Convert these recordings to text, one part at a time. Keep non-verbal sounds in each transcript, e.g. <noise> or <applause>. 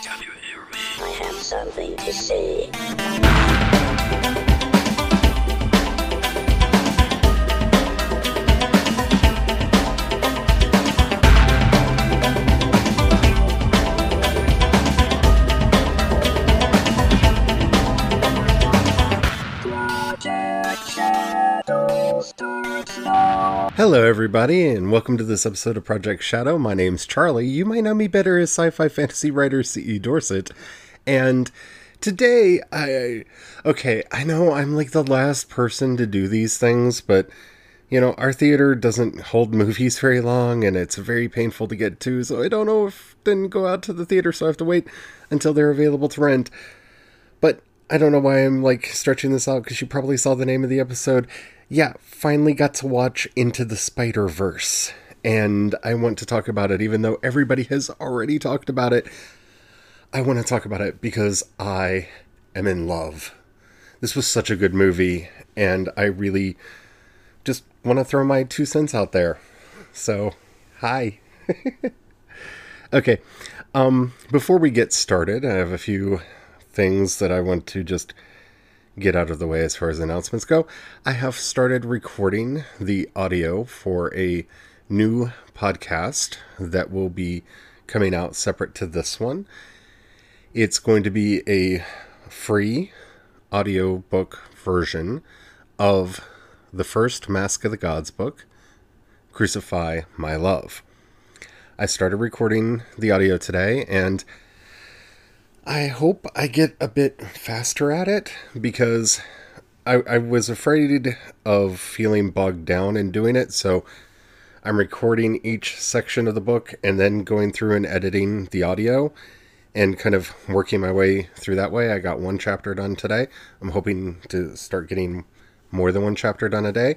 Can you hear me? I have something to say. Hello, everybody, and welcome to this episode of Project Shadow. My name's Charlie. You might know me better as sci fi fantasy writer C.E. Dorset. And today, I. Okay, I know I'm like the last person to do these things, but. You know, our theater doesn't hold movies <laughs> very long, and it's very painful to get to, so I don't know if then go out to the theater, so I have to wait until they're available to rent. I don't know why I'm like stretching this out because you probably saw the name of the episode. Yeah, finally got to watch Into the Spider Verse, and I want to talk about it, even though everybody has already talked about it. I want to talk about it because I am in love. This was such a good movie, and I really just want to throw my two cents out there. So, hi. <laughs> okay, um, before we get started, I have a few things that I want to just get out of the way as far as announcements go. I have started recording the audio for a new podcast that will be coming out separate to this one. It's going to be a free audiobook version of the first Mask of the Gods book, Crucify My Love. I started recording the audio today and I hope I get a bit faster at it because I, I, was afraid of feeling bogged down in doing it. So I'm recording each section of the book and then going through and editing the audio and kind of working my way through that way. I got one chapter done today. I'm hoping to start getting more than one chapter done a day.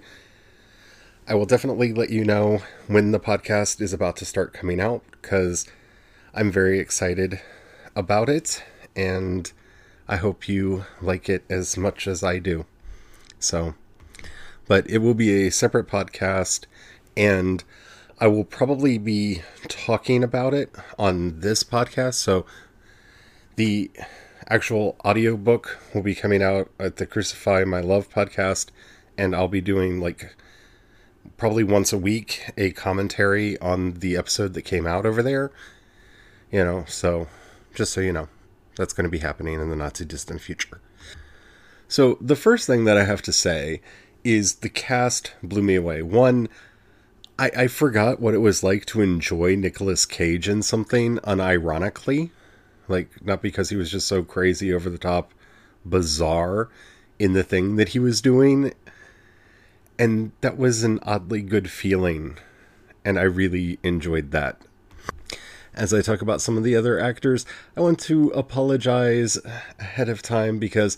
I will definitely let you know when the podcast is about to start coming out because I'm very excited about it, and I hope you like it as much as I do. So, but it will be a separate podcast, and I will probably be talking about it on this podcast. So, the actual audiobook will be coming out at the Crucify My Love podcast, and I'll be doing like probably once a week a commentary on the episode that came out over there. You know, so just so you know, that's going to be happening in the not too distant future. So, the first thing that I have to say is the cast blew me away. One, I, I forgot what it was like to enjoy Nicolas Cage in something unironically. Like, not because he was just so crazy, over the top, bizarre in the thing that he was doing. And that was an oddly good feeling. And I really enjoyed that as I talk about some of the other actors, I want to apologize ahead of time because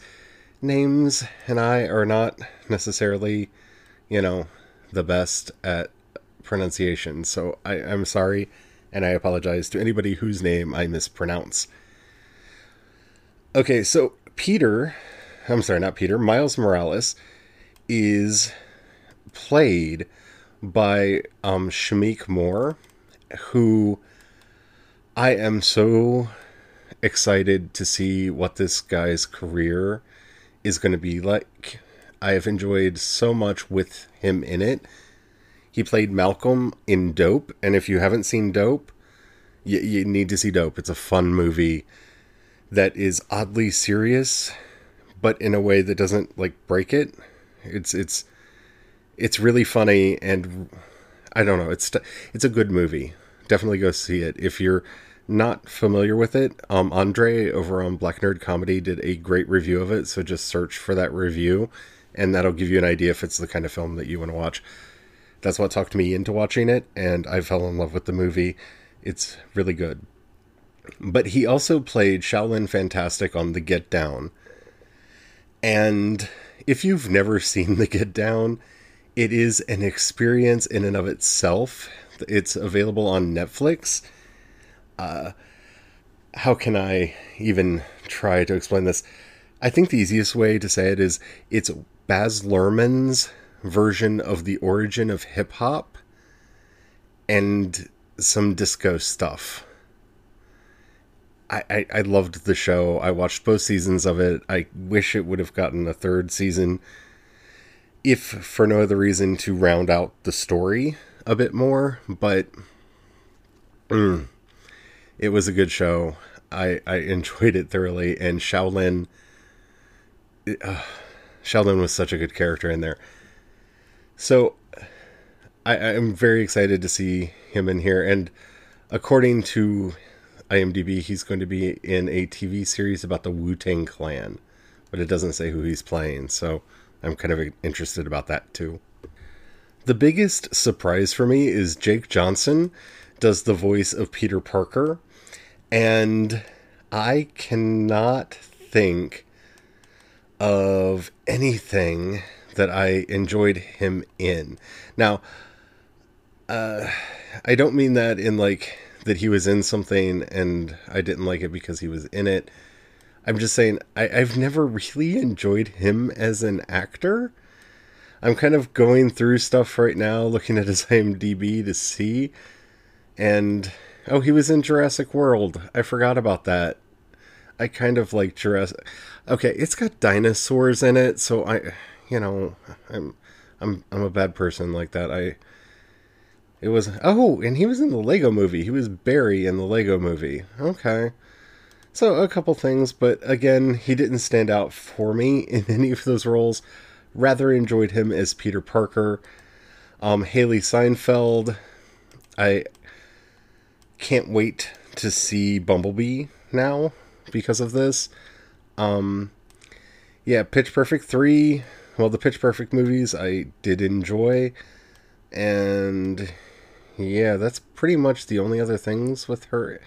names and I are not necessarily, you know, the best at pronunciation. So I, am sorry and I apologize to anybody whose name I mispronounce. Okay, so Peter, I'm sorry, not Peter, Miles Morales is played by um, Shameik Moore, who I am so excited to see what this guy's career is going to be like. I have enjoyed so much with him in it. He played Malcolm in Dope, and if you haven't seen Dope, you, you need to see Dope. It's a fun movie that is oddly serious, but in a way that doesn't like break it. It's it's it's really funny and I don't know. It's it's a good movie. Definitely go see it if you're not familiar with it, um, Andre over on Black Nerd Comedy did a great review of it. So just search for that review, and that'll give you an idea if it's the kind of film that you want to watch. That's what talked me into watching it, and I fell in love with the movie. It's really good. But he also played Shaolin Fantastic on The Get Down. And if you've never <laughs> seen The Get Down, it is an experience in and of itself. It's available on Netflix uh, how can I even try to explain this? I think the easiest way to say it is it's Baz Luhrmann's version of the origin of hip hop and some disco stuff. I, I, I loved the show. I watched both seasons of it. I wish it would have gotten a third season, if for no other reason to round out the story a bit more. But mm, it was a good show. I, I <laughs> enjoyed it thoroughly, and Shaolin. Uh, Sheldon was such a good character in there. So I, I'm very excited to see him in here. And according to IMDb, he's going to be in a TV series about the Wu Tang Clan, but it doesn't say who he's playing. So I'm kind of interested about that too. The biggest surprise for me is Jake Johnson does the voice of Peter Parker. And I cannot think of anything that I enjoyed him in. Now, uh, I don't mean that in like that he was in something and I didn't like it because he was in it. I'm just saying I, I've never really enjoyed him as an actor. I'm kind of going through stuff right now, looking at his <laughs> IMDb to see. And oh, he was in Jurassic World. I forgot about that. I kind of like Jurassic. Okay, it's got dinosaurs in it, so I, you know, I'm, I'm, I'm a bad person like that. I. It was oh, and he was in the Lego Movie. He was Barry in the Lego Movie. Okay, so a couple things, but again, he didn't stand out for me <laughs> in any of those roles. Rather enjoyed him as Peter Parker. Um, Hailee Steinfeld. I can't wait to see Bumblebee now because of this. Um, yeah, Pitch Perfect 3, well, the Pitch Perfect movies I did enjoy. And yeah, that's pretty much the only other things with her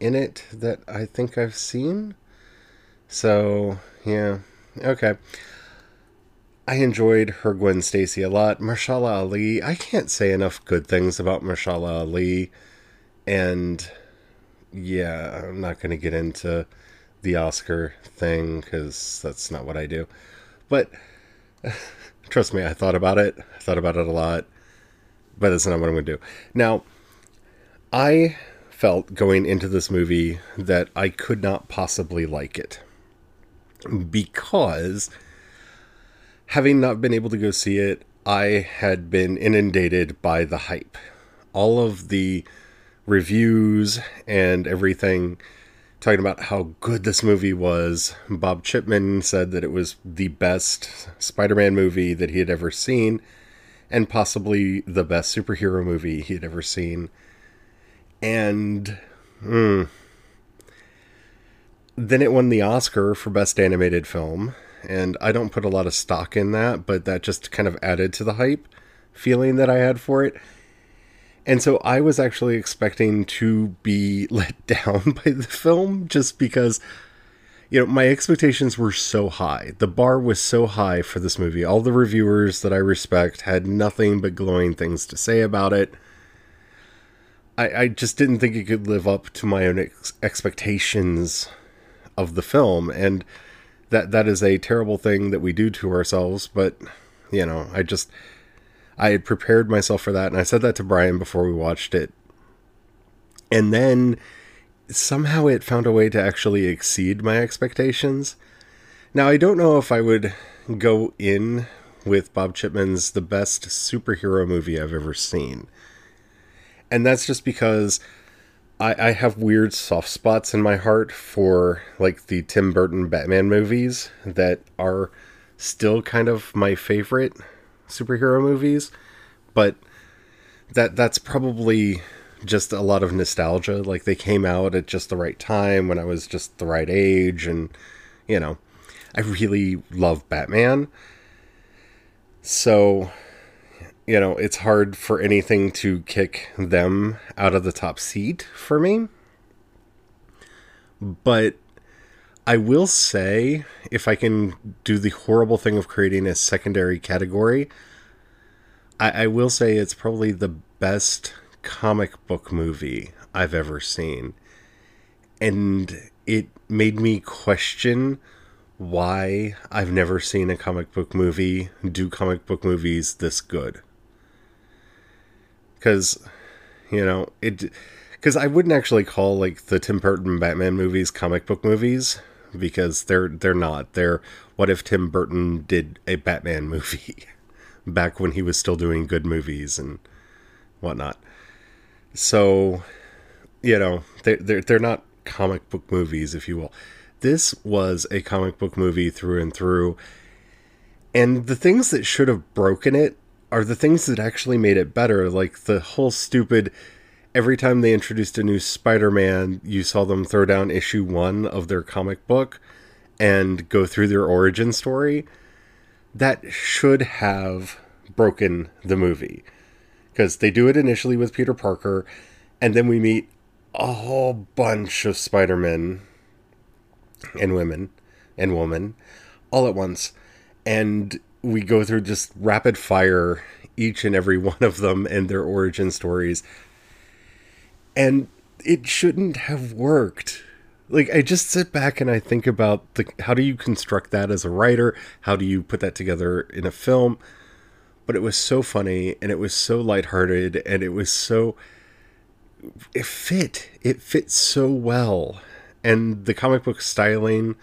in it that I think I've seen. So, yeah, okay. I enjoyed her Gwen Stacy a lot. Mahershala Ali, I can't say enough good things about Mahershala Ali. And yeah, I'm not going to get into the Oscar thing because that's not what I do. But <sighs> trust me, I thought about it. I thought about it a lot, but that's not what I'm going to do. Now, I felt going into this movie that I could not possibly like it because having not been able to go see it, I had been inundated by the hype. All of the reviews and everything talking about how good this movie was. Bob Chipman said that it was the best Spider Man movie that he had ever seen, and possibly the best superhero movie he had ever seen. And. Hmm, then it won the Oscar for Best Animated Film, and I don't put a lot of stock in that, but that just kind of added to the hype feeling that I had for it. And so I was actually expecting to be <laughs> let down <laughs> by the film just because, you know, my expectations were so high. The bar was so high for this movie. All the reviewers that I respect had nothing but glowing things to say about it. I, I just didn't think it could live up to my own ex- expectations of the film. And that that is a terrible thing that we do to ourselves. But, you know, I just I had prepared myself for that, and I said that to Brian before we watched it. And then somehow it found a way to actually exceed my expectations. Now, I don't know if I would go in with Bob Chipman's the best superhero movie I've ever seen. And that's just because I, I have weird soft spots in my heart for like the Tim Burton Batman movies that are still kind of my favorite superhero movies, but that that's probably just a lot of nostalgia. Like they came out at just the right time when I was just the right age, and you know, I really love Batman. So, you know, it's hard for anything to kick them out of the top seat for me. But I will say, if I can do the horrible thing of creating a secondary category, I, I will say it's probably the best comic book movie I've ever seen. And it made me question why I've never seen a comic book movie do comic book movies this good. Because, you know, it because I wouldn't actually call like the Tim Burton Batman movies comic book movies because they're they're not. They're what if Tim Burton did a Batman <laughs> movie back when he was still doing good movies and whatnot. So, you know, they're they're, they're not comic book movies, if you will. This was a comic book movie through and through. And the things that should have broken it are the things that actually made it better, like the whole stupid every time they introduced a new Spider-Man, you saw them throw down issue 1 of their comic book and go through their origin story. That should have broken the movie. Because they do it initially with Peter Parker, and then we meet a whole bunch of Spider-Men and women and women all at once. And we go through just rapid fire each and every <laughs> one of them and their origin stories. And it shouldn't have worked. Like I just sit back and I think about the how do you construct that as a writer? How do you put that together in a film? But it was so funny and it was so lighthearted and it was so it fit. It fit so well. And the comic book styling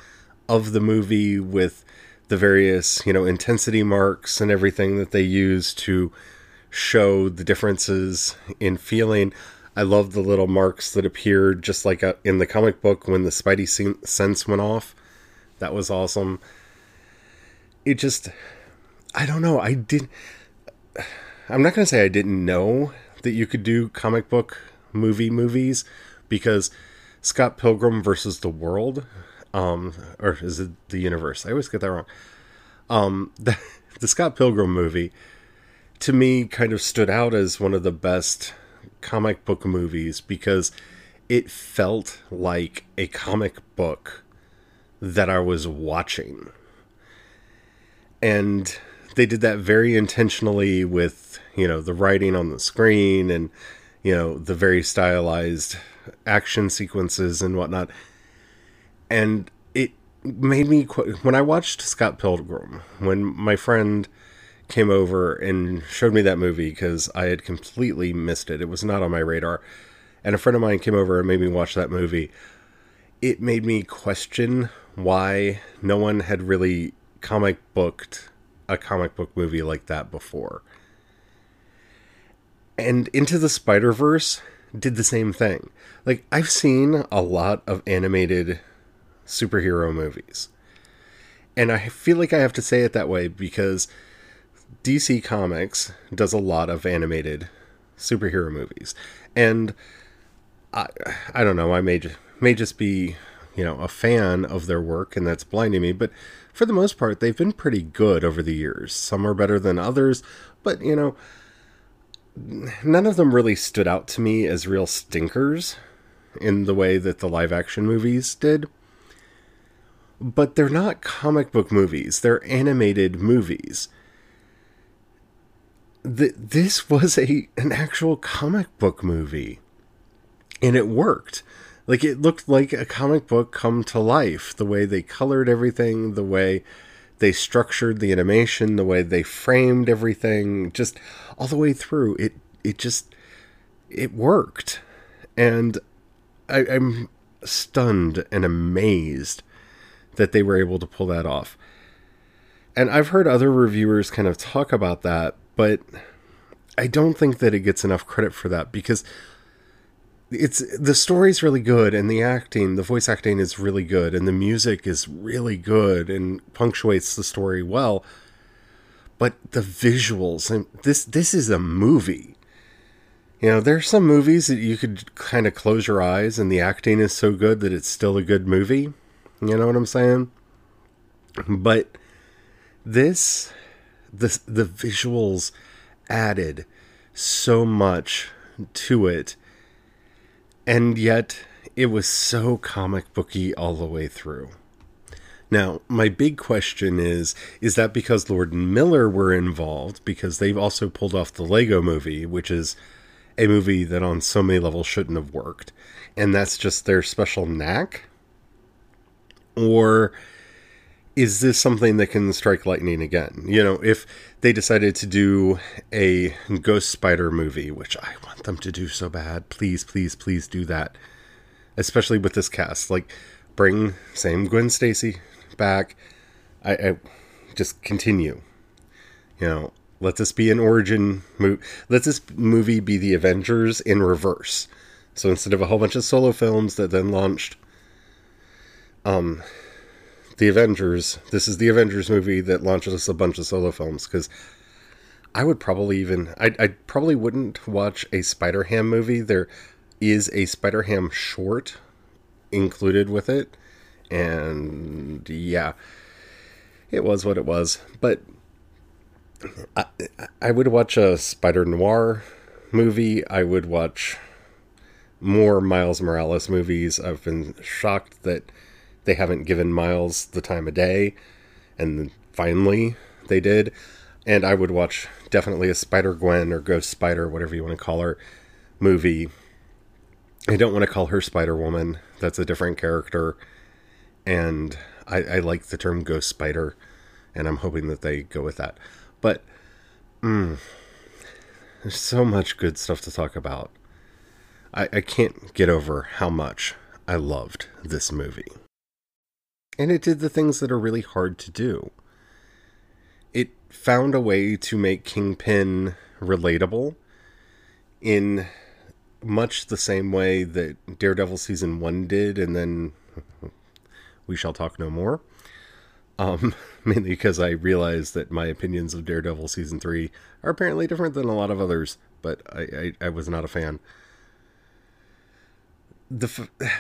of the movie with the various, you know, intensity marks and everything that they use to show the differences in feeling. I love the little marks that appeared just like a, in the comic book when the Spidey sense went off. That was awesome. It just, I don't know. I did. I'm not going to say I didn't know that you could do comic book movie movies because Scott Pilgrim versus the World, um, or is it the universe? I always get that wrong. Um, <laughs> the, the Scott Pilgrim movie, to me, kind of stood out as one of the best comic book movies because it felt like a comic book that I was watching. And they did that very intentionally with, you know, the writing on the screen and you know, the very stylized action sequences and whatnot. And it made me, when I watched Scott Pilgrim, when my friend came over and showed me that movie because I had completely missed it, it was not on my radar. And a friend of mine came over and made me watch that movie. It made me question why no one had really comic booked a comic book movie like that before. And Into the Spider Verse did the same thing. Like, I've seen a lot of animated superhero movies. And I feel like I have to say it that way because DC Comics does a lot of animated superhero movies. And I, I don't know, I may, may just be, you know, a fan of their work and that's blinding me, but for the most part, they've been pretty good over the years. Some are better than others, but, you know, none of them really stood out to me as real stinkers in the way that the live action movies did. But they're not comic book movies, they're animated movies. This was a an actual comic book movie. And it worked. Like it looked like a comic book come to life. The way they colored everything, the way they structured the animation, the way they framed everything, just all the way through. It it just it worked, and I, I'm stunned and amazed that they were able to pull that off. And I've heard other reviewers kind of talk about that, but I don't think that it gets enough credit for that because it's the story's really good and the acting, the voice acting is really good and the music is really good and punctuates the story well. But the visuals and this this is a movie. You know, there's some movies that you could kind of close your eyes and the acting is so good that it's still a good movie. You know what I'm saying? But this the the visuals added so much to it and yet it was so comic booky all the way through. Now, my big question is is that because Lord and Miller were involved because they've also pulled off the Lego movie, which is a movie that on so many levels shouldn't have worked, and that's just their special knack? Or is this something that can strike lightning again? You know, if they decided to do a Ghost Spider movie, which I want them to do so bad, please, please, please do that. Especially with this cast, like bring same Gwen Stacy back. I, I just continue. You know, let this be an origin movie. Let this movie be the Avengers in reverse. So instead of a whole bunch of solo films that then launched, um, the Avengers. This is the Avengers movie that launches us a bunch of solo films because I would probably even I I probably wouldn't watch a Spider Ham movie. There is a Spider Ham short included with it, and yeah, it was what it was. But I I would watch a Spider Noir movie. I would watch more Miles Morales movies. I've been shocked that they haven't given Miles the time of day, and finally they did. And I would watch definitely a Spider Gwen or Ghost Spider, whatever you want to call her, movie. I don't want to call her Spider Woman. That's a different character. And I, I like the term Ghost Spider, and I'm hoping that they go with that. But mm, there's so much good stuff to talk about. I, I can't get over how much I loved this movie. And it did the things that are really hard to do. It found a way to make Kingpin relatable in much the same way that Daredevil season 1 did and then <laughs> we shall talk no more. Um, <laughs> mainly because I realized that my opinions of Daredevil season 3 are apparently different than a lot of others, but I, I, I was not a fan. The f-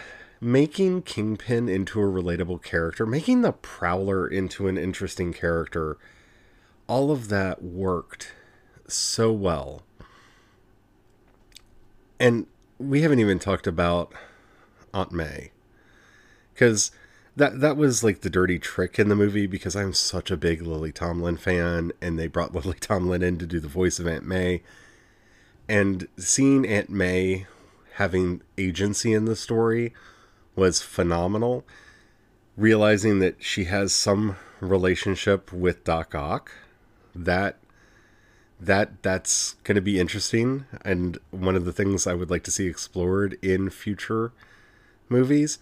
making Kingpin into a relatable character, making the Prowler into an interesting character, all of that worked so well. And we haven't even talked about Aunt May. Cuz that that was like the dirty trick in the movie because I'm such a big Lily Tomlin fan and they brought <laughs> Lily Tomlin in to do the voice of Aunt May. And seeing Aunt May having agency in the story was phenomenal. Realizing that she has some relationship with Doc Ock, that that that's going to be interesting and one of the things I would like to see explored in future movies.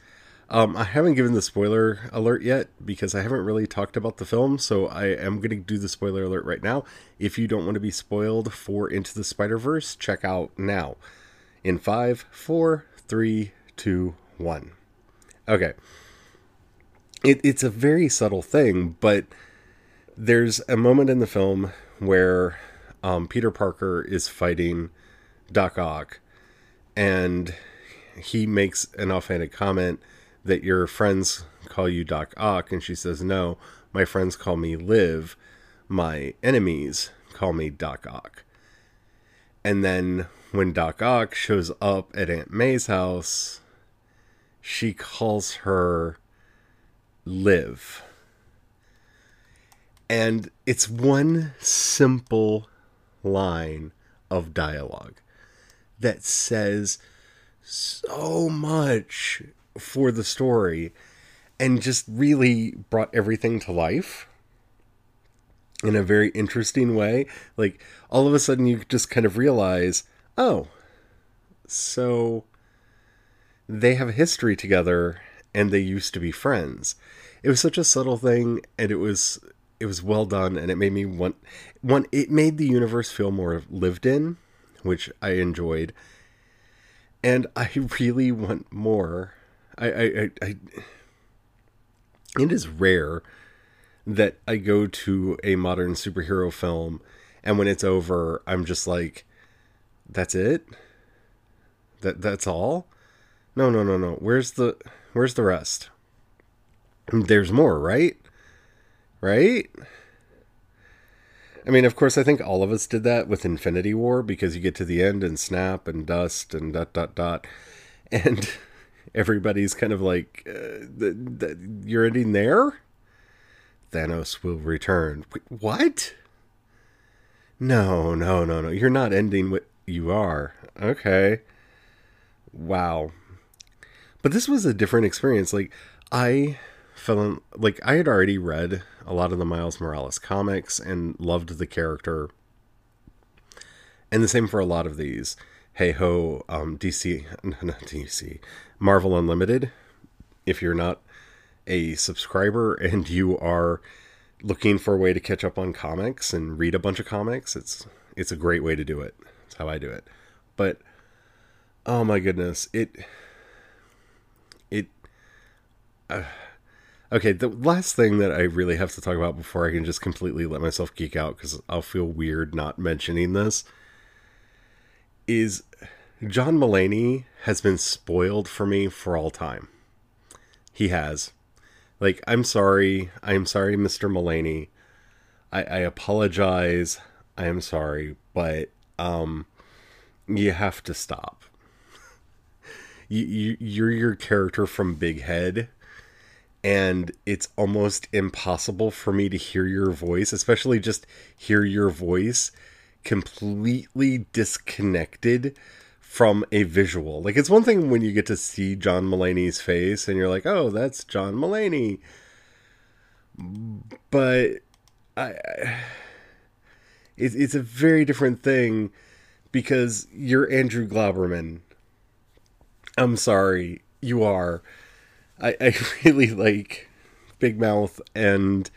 Um, I haven't given the spoiler alert yet because I haven't really talked about the film, so I am going to do the spoiler alert right now. If you don't want to be spoiled for Into the Spider Verse, check out now. In five, four, three, two, one. Okay. It, it's a very subtle thing, but there's a moment in the film where um, Peter Parker is fighting Doc Ock, and he makes an offhanded comment that your friends call you Doc Ock, and she says, No, my friends call me Liv. My enemies call me Doc Ock. And then when Doc Ock shows up at Aunt May's house, she calls her Liv. And it's one simple line of dialogue that says so much for the story and just really brought everything to life in a very interesting way. Like, all of a sudden, you just kind of realize, oh, so they have a history together and they used to be friends. It was such a subtle thing and it was it was well done and it made me want one it made the universe feel more lived in, which I enjoyed. And I <laughs> really want more. I I, I, I it is rare that I go to a modern superhero film and when it's over I'm just like that's it? That that's all? No, no, no, no. Where's the where's the rest? There's more, right? Right? I mean, of course, I think all of us did that with Infinity War because you get to the end and snap and dust and dot dot dot, <laughs> and everybody's kind of like, uh, the, the, "You're ending there." Thanos will return. Wait, what? No, no, no, no. You're not ending what you are. Okay. Wow. But this was a different experience. Like, I fell in like I had already read a lot of the Miles Morales comics and loved the character. And the same for a lot of these. Hey ho, um, DC, <laughs> not DC, Marvel Unlimited. If you're not a subscriber and you are looking for a way to catch up on comics and read a bunch of comics, it's it's a great way to do it. It's how I do it. But oh my goodness, it <sighs> okay, the last thing that I really have to talk about before I can just completely let myself geek out cuz I'll feel weird not mentioning this is John Mulaney has been spoiled for me for all time. He has. Like, I'm sorry. I'm sorry, Mr. Mulaney. I, I apologize. I am sorry, but um, you have to stop. <laughs> you, you you're your character from Big Head, and it's almost impossible for me to hear your voice, especially just hear your voice completely disconnected from a visual. Like it's one thing when you get to see John Mulaney's face and you're like, "Oh, that's John Mulaney." But I, I it, it's a very different thing because you're Andrew Glauberman. I'm sorry, you are. I, I <laughs> really like Big Mouth and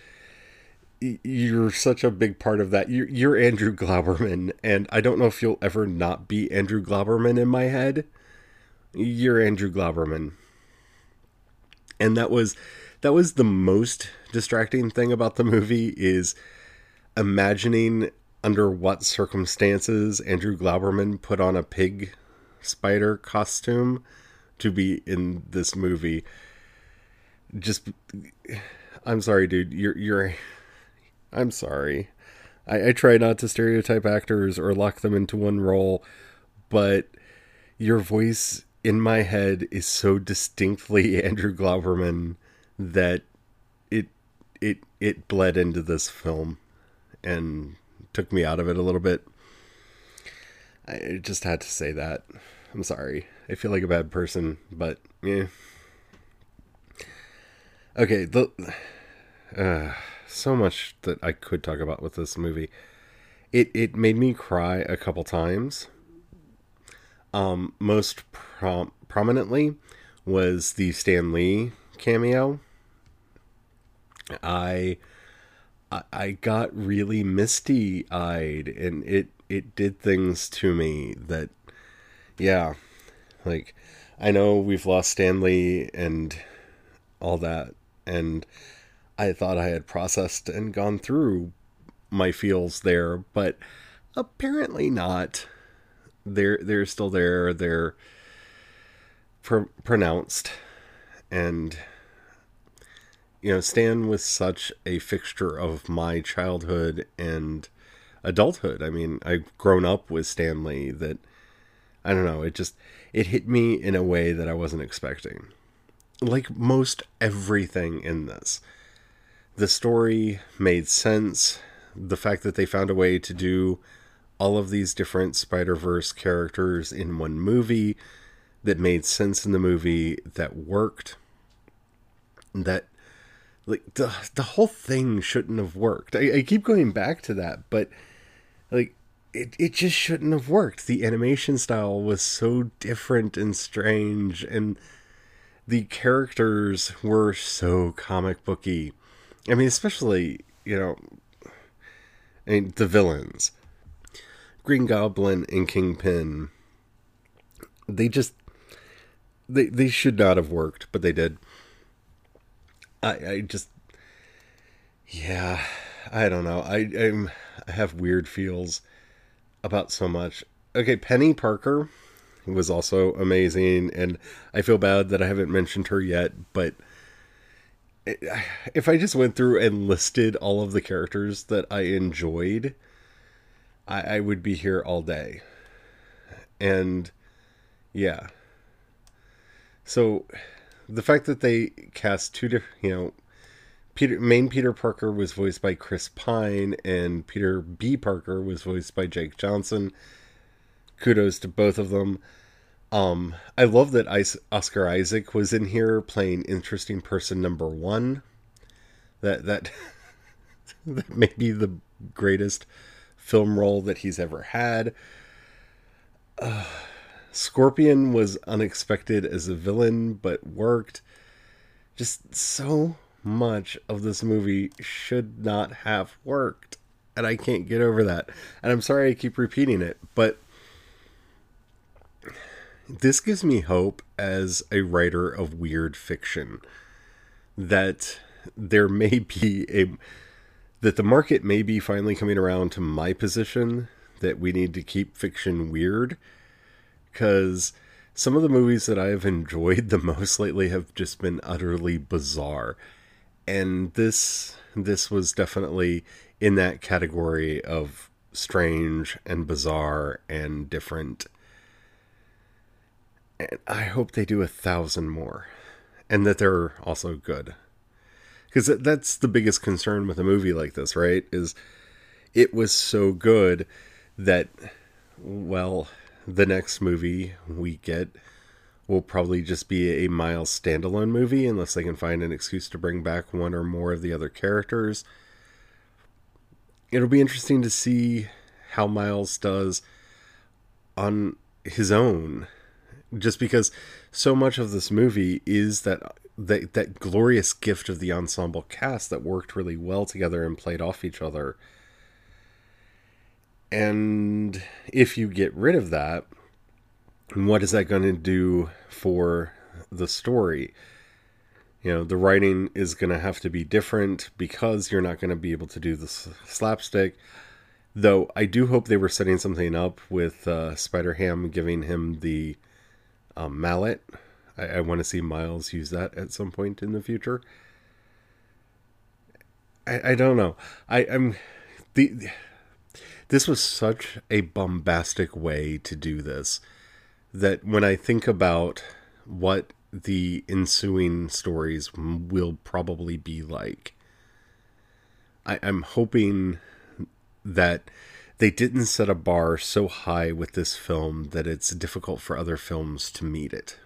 you're such a big part of that. You're, you're Andrew Glauberman, and I don't know if you'll ever not be Andrew Glauberman in my head. You're Andrew Glauberman, and that was that was the most distracting thing about the movie is imagining under what circumstances Andrew Glauberman put on a pig spider costume to be in this movie. Just, I'm sorry, dude. You're you're I'm sorry. I, I try not to stereotype actors or lock them into one role, but your voice in my head is so distinctly <laughs> Andrew Glauberman that it it it bled into this film and took me out of it a little bit. I just had to say that. I'm sorry. I feel like a bad person, but yeah. Okay, the uh so much that I could talk about with this movie. It it made me cry a couple times. Um, most prom- prominently was the Stan Lee cameo. I I got really misty eyed, and it it did things to me that, yeah, like I know we've lost Stan Lee and all that, and I thought I had processed and gone through my feels there, but apparently not. They're they're still there. They're pr- pronounced, and you know, Stan was such a fixture of my childhood and adulthood. I mean, I've grown up with Stan Lee. That I don't know, it just it hit me in a way that I wasn't expecting. Like most everything in this the story made sense. The fact that they found a way to do all of these different Spider Verse characters in one movie that made sense in the movie that worked. That like the the whole thing shouldn't have worked. I, I keep going back to that, but like it it just shouldn't have worked. The animation style was so different and strange and the characters were so comic booky I mean, especially you know, I mean the villains, Green Goblin and Kingpin. They just they they should not have worked, but they did. I I just yeah, I don't know. I I'm I have weird feels about so much. Okay, Penny Parker was also amazing, and I feel bad that I haven't mentioned her yet, but if I just went through and listed all of the characters that I enjoyed, I, I would be here all day. And yeah. So the fact that they cast two different, you know, Peter main Peter Parker was voiced by Chris Pine and Peter B. Parker was voiced by Jake Johnson. Kudos to both of them. Um, I love that Oscar Isaac was in here playing interesting person number one. That that <laughs> that may be the greatest film role that he's ever had. Uh, <sighs> Scorpion was unexpected as a villain, but worked. Just so much of this movie should not have worked. And I can't get over that. And I'm sorry I keep repeating it, but this gives me hope as a writer of weird fiction that there may <laughs> be a that the market may be finally coming around to my position that we need to keep fiction weird because some of the movies that I have enjoyed <laughs> the most lately have just been utterly bizarre. And this this was definitely in that category of strange and bizarre and different. And I hope they do a thousand more. And that they're also good. Because that's the biggest concern with a movie like this, right? Is it was so good that, well, the next movie we get will probably just be a Miles standalone movie unless they can find an excuse to bring back one or more of the other characters. It'll be interesting to see how Miles does on his own just because so much of this movie is that that that glorious gift of the ensemble cast that worked really well together and played off each other. And if you get rid of that, what is that going to do for the story? You know, the writing is going to have to be different because you're not going to be able to do the slapstick. Though I do hope they were setting something up with uh, Spider Ham giving him the um, mallet. I, I want to see Miles use that at some point in the future. I, I don't know. I, I'm the this was such a bombastic way to do this that when I think about what the ensuing stories will probably be like, I, I'm hoping that they didn't set a bar so high with this film that it's difficult for other films to meet it.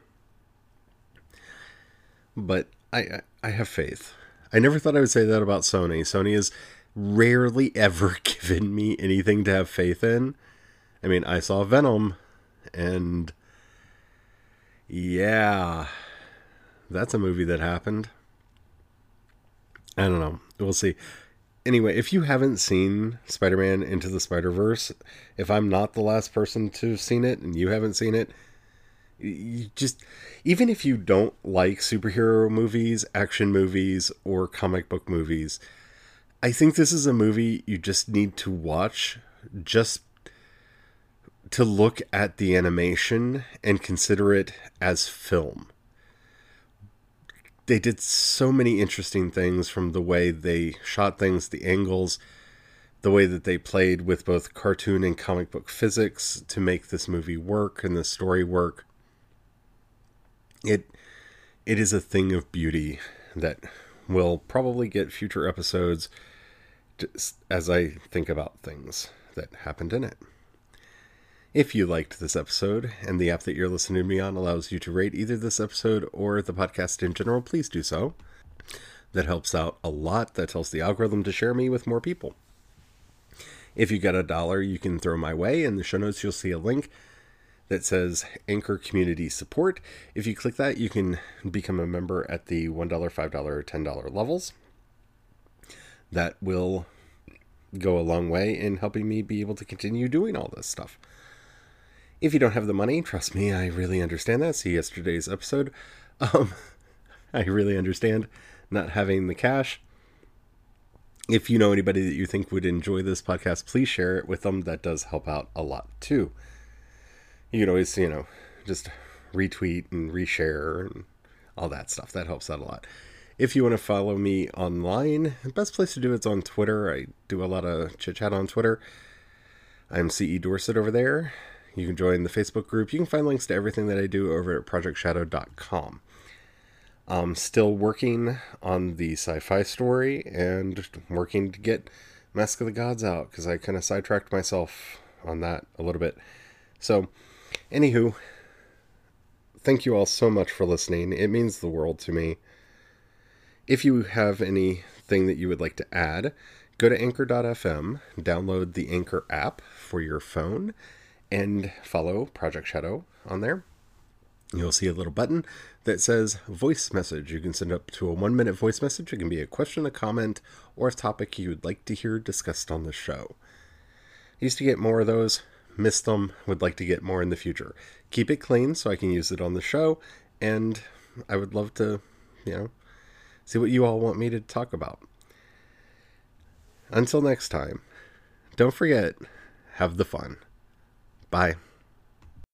But I I have faith. I never thought I would say that about Sony. Sony has rarely <laughs> ever given me anything to have faith in. I mean, I saw Venom and yeah, that's a movie that happened. I don't know. We'll see anyway, if you haven't seen Spider Man Into the Spider Verse, if I'm not the last person to have seen it and you haven't seen it, you just even if you don't like superhero movies, action movies, or comic book movies, I think this is a movie you just need to watch just to look at the animation and consider it as film they did so many interesting things from the way they shot things, the angles, the way that they played with both cartoon and comic book physics to make this movie work and the story work. It it is a thing of beauty that will probably get future episodes as I think about things that happened in it. If you liked this episode and the app that you're listening to me on allows you to rate either this episode or the podcast in general, please do so. That helps out a lot. That tells the algorithm to share me with more people. If you got a dollar, you can throw my way. In the show notes, you'll see a link that says Anchor Community Support. If you click that, you can become a member at the $1, $5, or $10 levels. That will go a long way in helping me be able to continue doing all this stuff. If you don't have the money, trust me, I really understand that. See yesterday's episode. <laughs> Um, I really understand not having the cash. If you know anybody that you think would enjoy this podcast, please share it with them. That does help out a lot too. You can always, you know, just retweet and reshare and all that stuff. That helps out a lot. If you want to follow me online, the best place to do it's on Twitter. I do a lot of chit chat on Twitter. I'm CE Dorset over there. You can join the Facebook group. You can find links to everything that I do over at projectshadow.com. I'm still working on the sci fi story and working to get Mask of the Gods out because I kind of sidetracked myself on that a little bit. So, anywho, thank you all so much for listening. It means the world to me. If you have anything that you would like to add, go to anchor.fm, download the Anchor app for your phone, and follow Project Shadow on there. You'll see a little button that says voice message. You can send up to a one minute voice message. It can be a question, a comment, or a topic you would like to hear discussed on the show. I used to get more of those, missed them, would like to get more in the future. Keep it clean so I can use it on the show, and I would love to, you know, see what you all want me to talk about. Until next time, don't forget, have the fun. Bye.